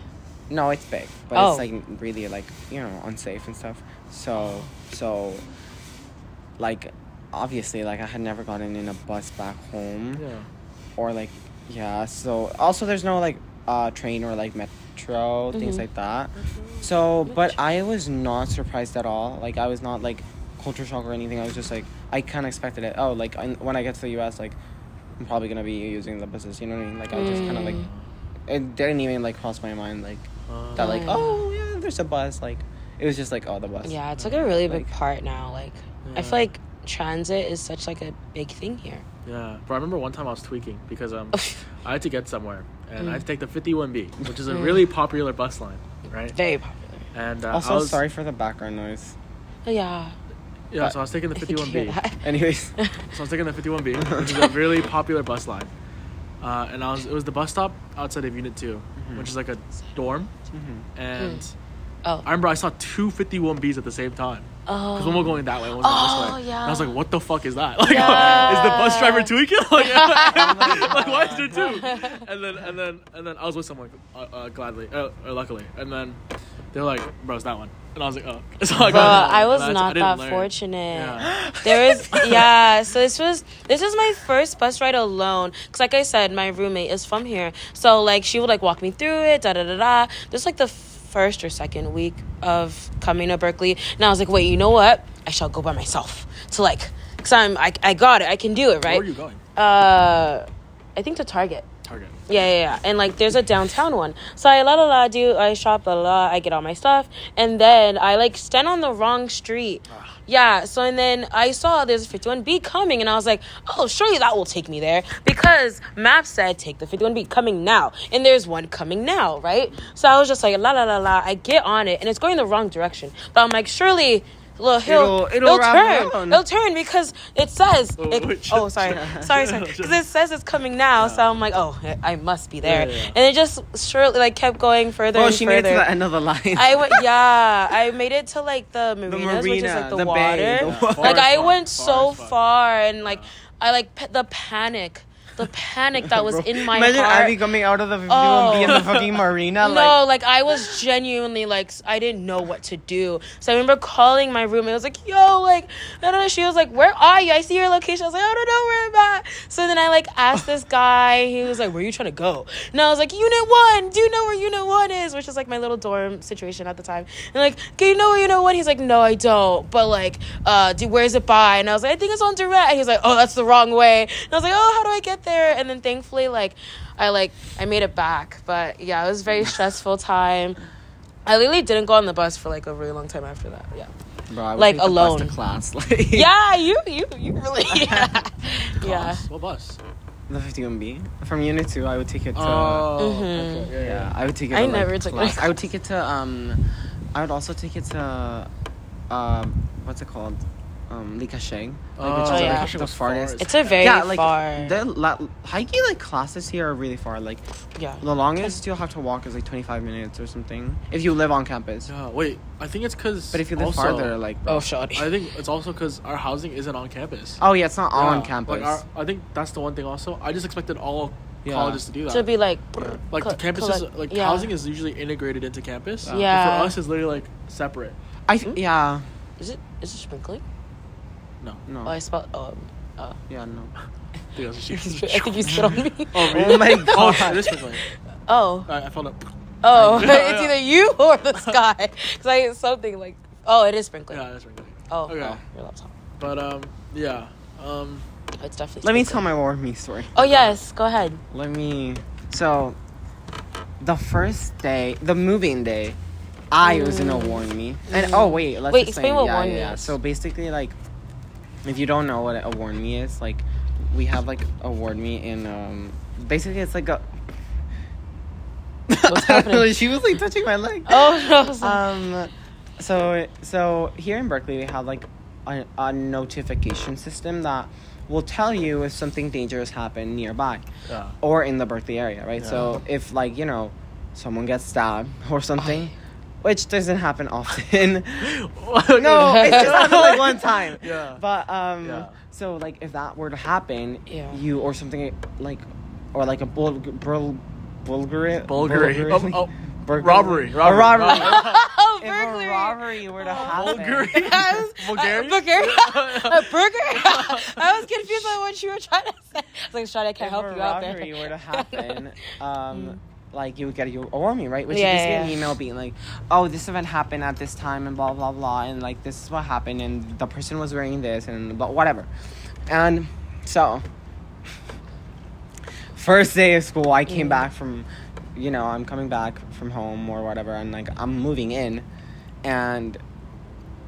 No, it's big, but Oh. it's like really like you know unsafe and stuff. So so, like, obviously, like I had never gotten in a bus back home Yeah. or like yeah so also there's no like uh train or like metro things Mhm. like that so but i was not surprised at all like i was not like culture shock or anything i was just like i kind of expected it oh like I, when i get to the us like i'm probably gonna be using the buses you know what i mean like i just kind of like Mm. it didn't even like cross my mind like Uh, that like Mm. oh yeah there's a bus like it was just like all the bus Yeah, it's like a really big Like- part now. Like I feel like transit is such like a big thing here. Yeah, but I remember one time I was tweaking because um, I had to get somewhere and I had to Mm. take the 51B, which is a Mm. really popular bus line, right? Very popular. And uh, I also was, sorry for the background noise Oh, yeah. Yeah, so I was taking the I think you hear 51B. anyways So I was taking the 51B, which is a really popular bus line. Uh, and I was it was the bus stop outside of Unit 2, Mm-hmm. which is like a dorm. Mhm. And Oh. I remember I saw two 51Bs at the same time. Oh. Because one was going that way, one was going Oh, this way. yeah. And I was like, what the fuck is that? Like, Yeah. is the bus driver tweaking? like, like, why is there two? And then, and then, and then I was with someone, uh, uh, gladly, uh, or luckily. And then they're like, bro, it's that one. And I was like, oh. So I, Bro, I was And not didn't that learn. fortunate. Yeah. There was yeah, so this was this was my first bus ride alone cuz like I said my roommate is from here. So like she would like walk me through it da da da da. This like the first or second week of coming to Berkeley and I was like, "Wait, you know what? I shall go by myself." To like cuz I'm I, I got it. I can do it, right? Where were you going? Uh I think to Target. Target. Yeah, yeah, yeah. And like there's a downtown one. So I la la la do I shop la la la, I get all my stuff and then I like stand on the wrong street. Yeah, so and then I saw there's a 51B coming and I was like, "Oh, surely that will take me there because Maps said take the 51B coming now." And there's one coming now, right? So I was just like, "La la la la." I get on it and it's going the wrong direction. But I'm like, "Surely Little he'll, It'll- it'll it'll turn. around. It'll turn because it says. Oh, it- wait, oh, sorry, sorry, sorry. Because it says it's coming now, so I'm like, oh, I must be there. Yeah, yeah, yeah. And it just surely like kept going further Oh, and she made it to the end of the line. I went, yeah, I made it to like the the marinas, which is like the, the water. bay, the like I went far so as fuck. far, and like I like pa- the panic, the panic that was Bro, in my Imagine heart. Abby coming out of the 51B Oh. in the fucking marina. no, Like, I was genuinely like I didn't know what to do. So I remember calling my roommate. I was like, "Yo, like I don't know." She was like, "Where are you?" I see your location. I was like, "I don't know where I'm at." So then I like asked this guy. He was like, "Where are you trying to go?" And I was like, "Unit one. Do you know where Unit one is?" Which is like my little dorm situation at the time. And like, "Do you know where Unit one?" He's like, "No, I don't." But like, uh, do where's it by? And I was like, "I think it's on direct." And he's like, "Oh, that's the wrong way." And I was like, "Oh, how do I get there?" And then thankfully, like. I like I made it back, but yeah, it was a very stressful time. I literally didn't go on the bus for like a really long time after that. Yeah. Bro, I would Like, take the bus alone. to class. Like Yeah, you you you really yeah. yeah. What bus? the 51B from Unit Two. I would take it to. Oh, Mhm. okay, yeah, yeah, yeah. I would take it. I to, like, never took it. class. I would take it to um, I would also take it to, um, what's it called, um, Li Ka Shing. Oh, which is, yeah. like, the farthest. It's a very yeah, like far. the la- hiking like classes here are really far. Like yeah. the longest you'll have to walk is like 25 minutes or something if you live on campus. Yeah, wait. I think it's because. But if you live also, farther, like Oh, shoddy. I think it's also because our housing isn't on campus. oh yeah, it's not all on campus. Like our, I think that's the one thing. Also, I just expected all Yeah. colleges to do that. To be like, like the co- campus is collect- like yeah. housing is usually integrated into campus. Yeah. But Yeah. for us, it's literally like separate. I th- yeah Is it is it sprinkling? No. no Oh, I spelled. Um, uh, yeah no. I think you spit on me. Oh, Oh my Oh, God. shit, it is sprinkling. Oh, I, I felt it. oh, it's either you or the sky. Cause I hit something like, oh, it is sprinkling. Yeah, it's sprinkling. Oh, Okay. oh, your laptop. But um, yeah. Um, Oh, It's definitely. Let me tell my war me story. Oh yes, go ahead. Let me. So, the first day, the moving day, I was gonna warn me. And oh wait, let's Wait, just explain say, what yeah, warn yeah, me is. So basically, like, if you don't know what a WarnMe is, like, we have like a WarnMe in um. Basically, it's like a. What's happening? she was like touching my leg. Oh no. I was like- Um, so so here in Berkeley we have like a, a notification system that will tell you if something dangerous happened nearby yeah. or in the Berkeley area, right? So if like you know someone gets stabbed or something, which doesn't happen often. no, it just happened like one time. Yeah. But um, Yeah. so like if that were to happen, Yeah. you or something like, or like a bul bul bulgari Bulgari. Oh, oh, burglary- robbery. a Robbery. robbery. oh, if burglary. a robbery were to happen, Bulgari. I was- Uh, Bulgarian? a burger? I was confused by what you were trying to say. I was like, Shadi, I can't if help you out there. If robbery were to happen, um, like you would get a warning, right? Which Yeah, is basically yeah, an email being like, "Oh, this event happened at this time, and blah blah blah, and like this is what happened, and the person was wearing this, and blah, whatever." And so, first day of school, I came Mm. back from, you know, I'm coming back from home or whatever, and like I'm moving in, and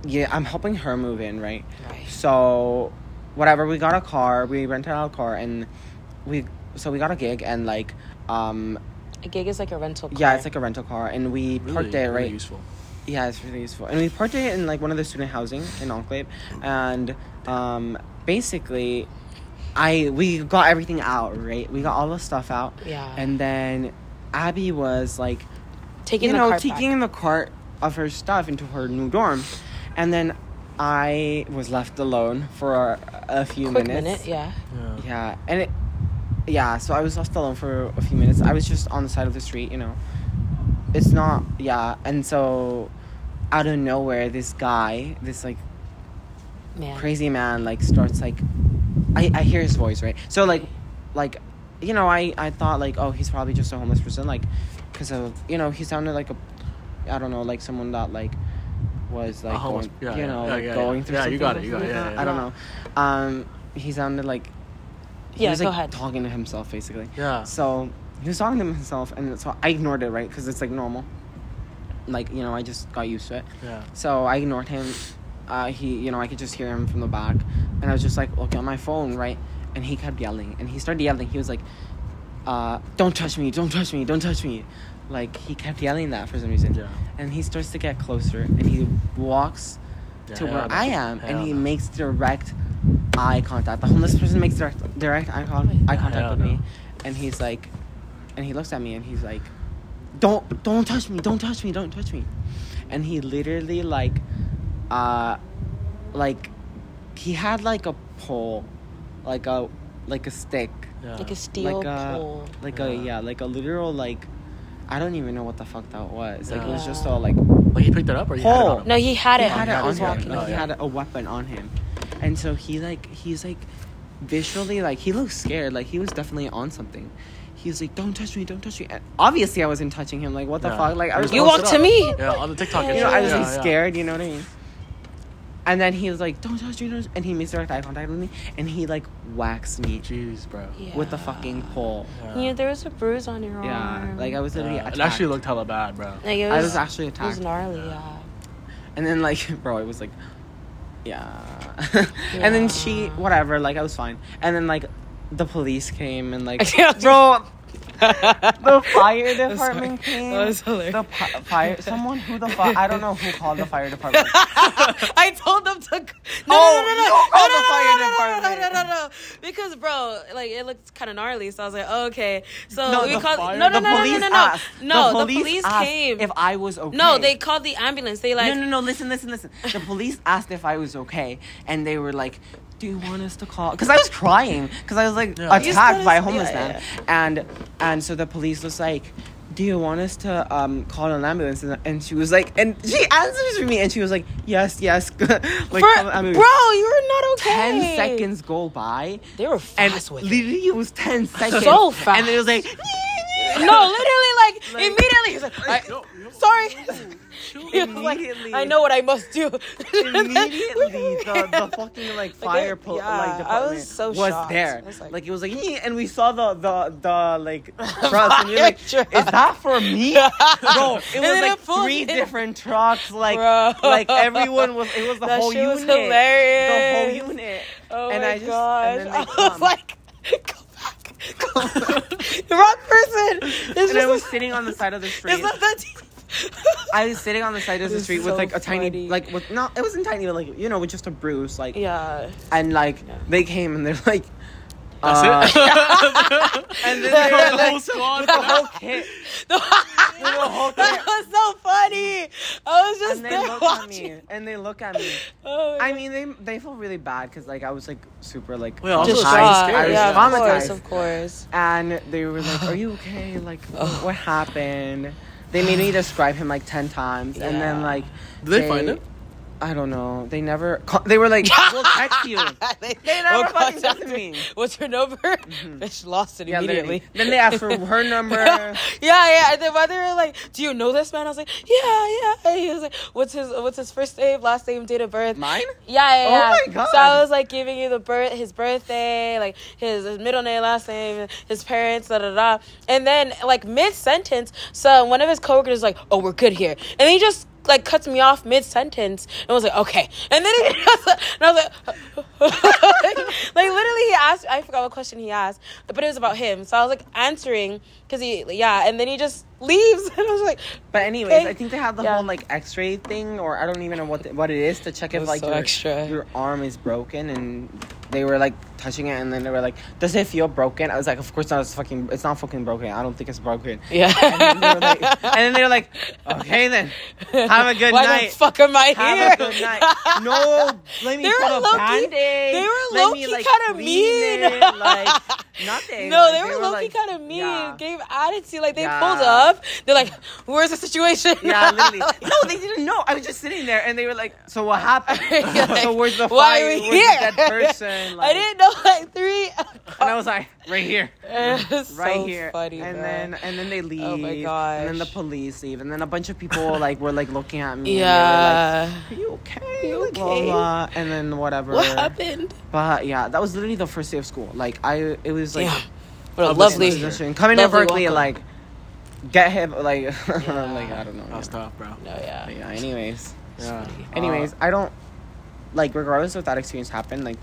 yeah, I'm helping her move in, right? Right. So, whatever, we got a car, we rented out a car, and we so we got a gig, and like, um, A gig is like a rental car. yeah, it's like a rental car, and we Really, parked it really right. useful. Yeah, it's really useful, and we parked it in like one of the student housing in Enclave, and um, basically, I we got everything out, right? We got all the stuff out, Yeah. and then Abby was like taking you the know, cart taking back. the cart of her stuff into her new dorm, and then I was left alone for a, a few Quick minutes. minute, yeah. Yeah. Yeah, and it, yeah. So I was left alone for a few minutes. I was just on the side of the street, you know. It's not, yeah. And so, out of nowhere, this guy, this like Man. crazy man, like starts like, I I hear his voice, right? So like, like, you know, I I thought like, oh, he's probably just a homeless person, like, because of you know, he sounded like a, I don't know, like someone that like was like homeless- going, yeah, you yeah, know, yeah, like yeah, going through. Yeah, you got it, you got it, something yeah, yeah. I don't know. Um, he sounded like he Yeah, was go like ahead. talking to himself basically. Yeah. So he was talking to himself, and so I ignored it, right? Because it's like normal. Like you know, I just got used to it. Yeah. So I ignored him. Uh, he, you know, I could just hear him from the back, and I was just like looking at my phone, right? And he kept yelling, and he started yelling. He was like, uh, "Don't touch me! Don't touch me! Don't touch me!" Like he kept yelling that for some reason. Yeah. And he starts to get closer, and he walks Yeah, to hell where no. I am, and he no. makes direct eye contact. The homeless person makes direct direct eye, con- eye contact with no. me, and he's like, and he looks at me, and he's like, "Don't don't touch me! Don't touch me! Don't touch me!" And he literally like, uh, like, he had like a pole, like a like a stick, Yeah. Like a steel like a pole. like a Yeah. yeah, like a literal like. I don't even know what the fuck that was. Like it was just all like Like he picked it up or he had it Pole. on him? No, he had it. he it. had it. He on him. Like Oh, he had a, a weapon on him, and so he like he's like visually like he looks scared. Like he was definitely on something. He was like, "Don't touch me! Don't touch me!" And obviously, I wasn't touching him. Like what the Yeah. fuck? Like I was, You walked to me. Yeah, on the TikTok. You know. I was yeah, like yeah. scared. You know what I mean? And then he was like, "Don't touch me!" Don't And he makes direct eye contact with me, and he like whacks me Jeez, bro. Yeah. with the fucking pole. Yeah. Yeah, there was a bruise on your arm. Yeah, like I was literally Yeah, attacked. it actually looked hella bad, bro. Like it was, I was, actually attacked. it was gnarly. Yeah. And then like, bro, it was like yeah. and then she, whatever, like I was fine. And then like the police came and like, bro, the fire department came. That was hilarious. The pi- fire, someone who the fi- I don't know who called the fire department. I told them to. No, Oh, no, no, no, no, no, the no, fire no, no, department. No, no, no, no, because bro, like it looked kind of gnarly. So I was like, oh, okay. So No, we called. fire- No, no, no, no, no, police no, no. No, the the police, came. if I was okay. No, they called the ambulance. They like. no, no, no. Listen, listen, listen. The police asked if I was okay, and they were like, "Do you want us to call?" Because I was crying because I was like Yeah. Attacked by a homeless yeah, man, and and so the police was like. Do you want us to um, call an ambulance? And, and she was like, and she answers for me, and she was like, yes, yes. like, For, call an bro, you're not okay. Ten seconds go by, They were and fast with literally it was ten seconds. So and fast. then it was like, No, literally, like, Like- immediately. He's like, I, Yo, yo, sorry. chill. Like, I know what I must do. immediately the, the fucking like fire they- po- yeah, like I department was so was shocked. there. I was like, like- it was like "Nee," and we saw the the the like trucks and you're like, Fire is that for me? Bro, it was like it three different trucks. Like Bro. like everyone was it was the That whole unit. was hilarious. The whole unit. Oh And my I just- gosh. and I was like, go back. Go back. the wrong person. It's And I was just sitting on the side of the street. it's not that I was sitting on the side of the This is street with so like a tiny funny. like with no it wasn't tiny but like you know with just a bruise like Yeah. and like Yeah. they came and they're like That's uh, it. and then Yeah, they yeah, were the whole squad. with the whole kit that was so funny. I was just and they there look at me and they look at me Oh I God. mean they they feel really bad because like I was like super like Well, also just it's traumatized. shocked. I was Yeah, of course, traumatized of course. and they were like are you okay like what, what happened they made me describe him like 10 times and then like Did they find him? I don't know. They never. Call, they were like, "We'll text you." they, They never We'll fucking texted me. What's your number? Bitch lost it Yeah, immediately. literally. Then they asked for her number. yeah, yeah. And then when they were like, "Do you know this man?" I was like, "Yeah, yeah." And he was like, "What's his What's his first name, last name, date of birth?" Mine? Yeah, yeah, Oh yeah. my God. So I was like giving you the birth, his birthday, like his, his middle name, last name, his parents, da da da. And then like mid sentence, so one of his coworkers was like, "Oh, we're good here," and he just like cuts me off mid sentence and was like, "Okay," and then he and I was like, like literally he asked, I forgot what question he asked, but it was about him. So I was like answering because he, yeah, and then he just leaves, and I was like, But anyways, Okay. I think they have the Yeah. whole like X-ray thing, or I don't even know what the, what it is to check if like so your, extra. your arm is broken, and they were like touching it, and then they were like, "Does it feel broken?" I was like, "Of course not. It's fucking. It's not fucking broken. I don't think it's broken." yeah. And then they were like, and then they were like, "Okay then, have a good Why night." the fuck am I Have here? a good night. No, let me They put were a low-key- band-aid. they were low-key like, kinda mean. it, like nothing. No, Like, they were low key kind of mean. yeah. Gave attitude. Like they Yeah. pulled up. They're like, "Where's the situation?" Yeah, literally. No, they didn't know. I was just sitting there, and they were like, "So what happened? Like, so where's the Why fire? are we Where's here? person?" Like, I didn't know like three. And I was like, "Right here, It right so here." funny, and bro. then and then they leave. Oh my And then the police leave, and then a bunch of people like were like looking at me. yeah. And they were like, Are you okay? You Like, blah, okay? blah, And then whatever. what happened? But yeah, that was literally the first day of school. Like I, it was like Damn. What a Of lovely. this transition. coming to Berkeley, welcome. like get him, like like I don't know. That's yeah. tough, bro. No, yeah. But yeah. Anyways, Yeah. anyways, uh, I don't like regardless of that experience happened. Like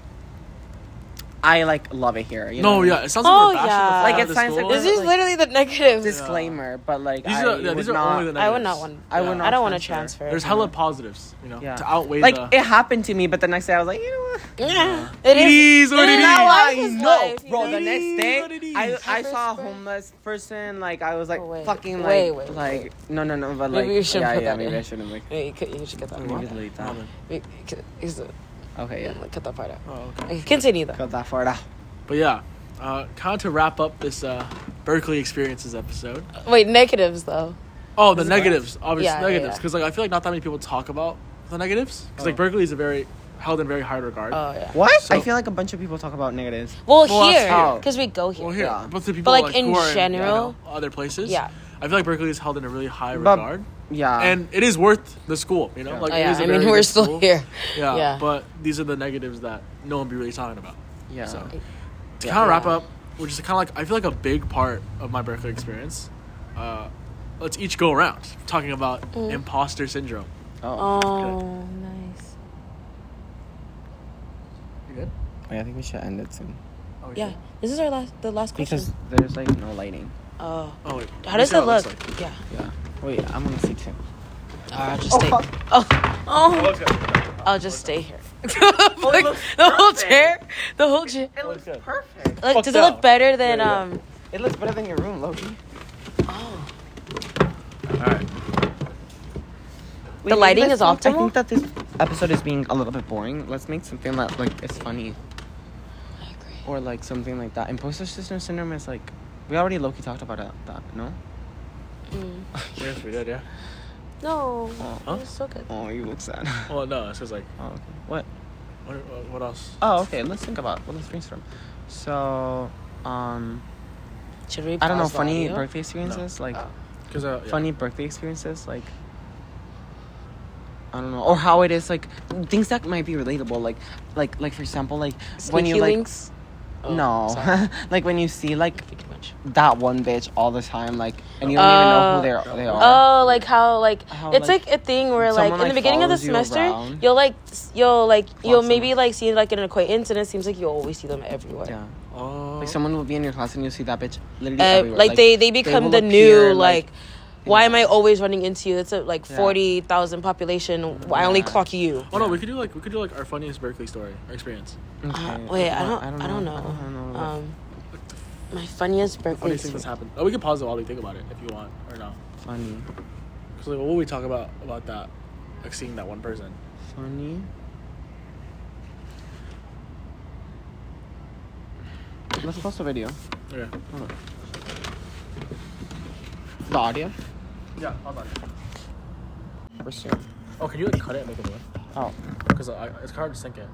I like love it here. You no, what I yeah, it sounds Oh, like we're oh, bashing yeah. the Like, out it sounds like. This is like- literally the negatives. disclaimer, but like These I are yeah, would these are not, only the I would not want. I would not I don't want to transfer. transfer. There's hella positives, you know, Yeah. to outweigh like the. it happened to me, but the next day I was like, you know what? Yeah. It It is what it is. is. Now Life I know, life, you bro. The next day, I. I saw a homeless person. Like I was like Oh, fucking like Wait, wait, like no no no, but like Maybe yeah yeah maybe. I shouldn't like you, could, you should get that. maybe delete that. Man. Wait, could- is it- Okay, yeah, Cut that part out. Oh, okay. Okay, continue though. cut that part out. But yeah, uh, kind of to wrap up this uh, Berkeley experiences episode. Wait, negatives though. Oh, the negatives, obvious Yeah, yeah, negatives, yeah. because like I feel like not that many people talk about the negatives, because like Oh. Berkeley is a very held in very high regard. Oh yeah. What? So- I feel like a bunch of people talk about negatives. Well, Well, here, because we go here. well, here, Yeah. but the people like, like, in who are general- in, you know, other places, Yeah. I feel like Berkeley is held in a really high But- regard, Yeah, and it is worth the school. You know, Yeah. like Oh, yeah. is a I mean, we're still school. here. Yeah, Yeah. but these are the negatives that no one be really talking about. yeah. So to Yeah. kind of wrap Yeah. up, which is kind of like I feel like a big part of my Berkeley experience. Uh, let's each go around talking about Mm. imposter syndrome. Oh, Oh, nice. You good? Wait, I think we should end it soon Oh, Yeah, this is our last the last question. because there's like no lighting. oh, Oh wait. how does see it look? like. Yeah. Yeah. Wait, I'm gonna see too i'll just Oh, stay. fuck. Oh, Oh, oh. I'll just stay here. Like, looks the whole perfect. chair, the whole chair. It looks good. perfect. Like, does it look up. better than Yeah, yeah. um? It looks better than your room, low-key. Oh, All right. The lighting let's is make- I optimal? think that this episode is being a little bit boring. Let's make something that like is funny I agree. or like something like that. Imposter system syndrome is like we already low-key talked about it, that. No. Mm. Yes, we did. Yeah. No, Oh. it was so good. Oh, you look sad. Well, no. It's just like Oh, okay. What? what? What, what else? Oh, okay. Let's think about. Well, let's brainstorm. So, um, Should we? I don't know. Funny audio? birthday experiences, like Because uh, yeah. funny birthday experiences, like. I don't know, or how it is like things that might be relatable, like, like, like for example, like when you Sneaky like links? Oh, no, like when you see like Too that one bitch all the time, like, and you don't even know Oh. who they're, they are. Oh, like how like How, it's like, like, a thing where like someone, in the beginning of the follows you semester you'll like you'll like you'll maybe like see like an acquaintance and it seems like you always see them everywhere. Yeah, Oh. like someone will be in your class and you'll see that bitch literally Uh, everywhere. like, they they become will the appear, new like, why am I always running into you? It's a like Yeah. forty thousand population. I only clock you. Oh no, we could do like we could do like our funniest Berkeley story our experience. Okay, Uh, wait, I what? don't, I don't know. I don't know. Um, my funniest birthday. Funniest thing that's happened. Oh, we can pause it while we think about it if you want or no. funny, Because like, what would we talk about about that? Like seeing that one person. funny. Let's pause the video. Okay. Hold on. The audio. Yeah. Hold on. For sure. Oh, can you like cut it and make a new one? Oh, Because uh, it's hard to sync it.